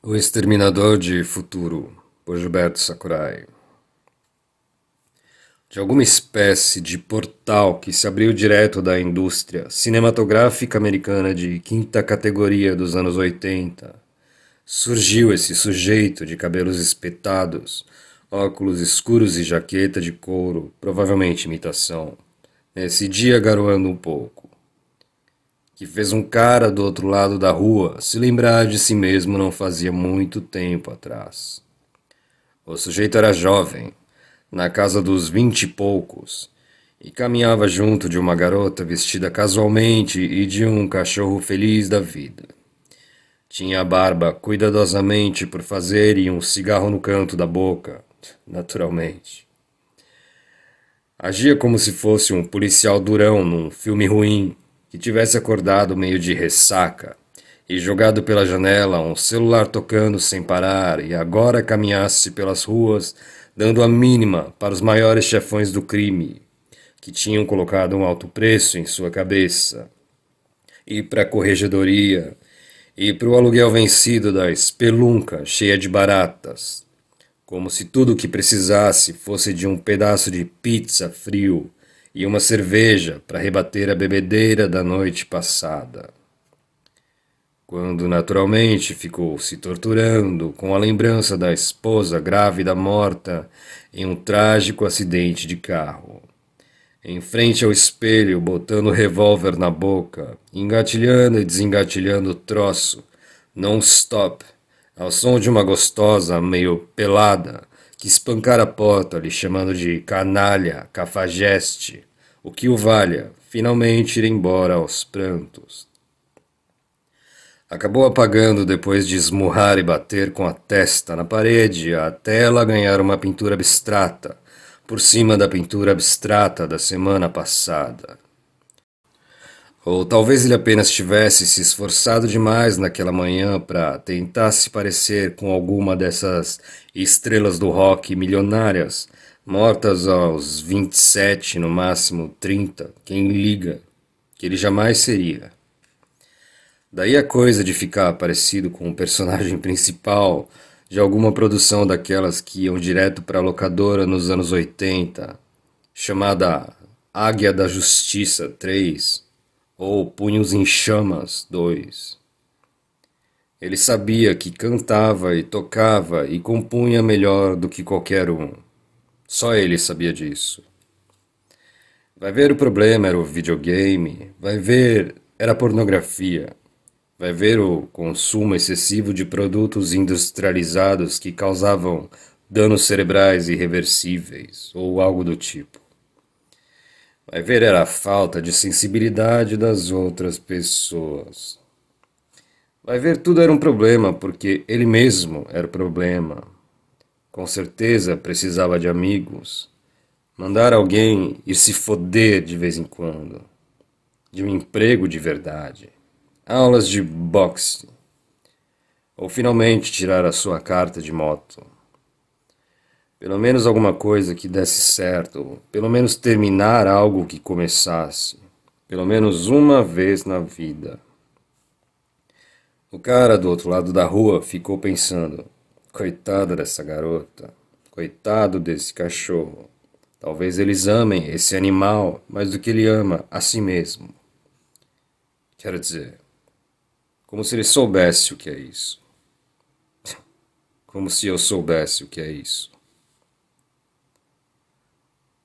O Exterminador de Futuro, por Gilberto Sakurai. De alguma espécie de portal que se abriu direto da indústria cinematográfica americana de quinta categoria dos anos 80, surgiu esse sujeito de cabelos espetados, óculos escuros e jaqueta de couro, provavelmente imitação, nesse dia garoando um pouco que fez um cara do outro lado da rua se lembrar de si mesmo não fazia muito tempo atrás. O sujeito era jovem, na casa dos vinte e poucos, e caminhava junto de uma garota vestida casualmente e de um cachorro feliz da vida. Tinha a barba cuidadosamente por fazer e um cigarro no canto da boca, naturalmente. Agia como se fosse um policial durão num filme ruim que tivesse acordado meio de ressaca e jogado pela janela um celular tocando sem parar e agora caminhasse pelas ruas dando a mínima para os maiores chefões do crime, que tinham colocado um alto preço em sua cabeça, e para a corregedoria, e para o aluguel vencido da espelunca cheia de baratas, como se tudo o que precisasse fosse de um pedaço de pizza frio e uma cerveja para rebater a bebedeira da noite passada. Quando naturalmente ficou se torturando com a lembrança da esposa grávida morta em um trágico acidente de carro. Em frente ao espelho, botando o revólver na boca, engatilhando e desengatilhando o troço, non-stop, ao som de uma gostosa meio pelada, que espancara a porta, lhe chamando de canalha, cafajeste, o que o valha, finalmente ir embora aos prantos. Acabou apagando depois de esmurrar e bater com a testa na parede até ela ganhar uma pintura abstrata, por cima da pintura abstrata da semana passada. Ou talvez ele apenas tivesse se esforçado demais naquela manhã para tentar se parecer com alguma dessas estrelas do rock milionárias, mortas aos 27, no máximo 30, quem liga, que ele jamais seria. Daí a coisa de ficar parecido com o personagem principal de alguma produção daquelas que iam direto para a locadora nos anos 80, chamada Águia da Justiça 3 ou Punhos em Chamas 2. Ele sabia que cantava e tocava e compunha melhor do que qualquer um. Só ele sabia disso. Vai ver o problema era o videogame, vai ver era a pornografia, vai ver o consumo excessivo de produtos industrializados que causavam danos cerebrais irreversíveis ou algo do tipo. Vai ver era a falta de sensibilidade das outras pessoas. Vai ver tudo era um problema porque ele mesmo era o problema. Com certeza precisava de amigos. Mandar alguém ir se foder de vez em quando. De um emprego de verdade. Aulas de boxe. Ou finalmente tirar a sua carta de moto. Pelo menos alguma coisa que desse certo, pelo menos terminar algo que começasse, pelo menos uma vez na vida. O cara do outro lado da rua ficou pensando: coitada dessa garota, coitado desse cachorro. Talvez eles amem esse animal mais do que ele ama a si mesmo. Quero dizer, como se ele soubesse o que é isso. Como se eu soubesse o que é isso.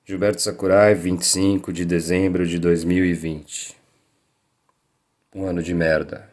Gilberto Sakurai, 25 de dezembro de 2020. Um ano de merda.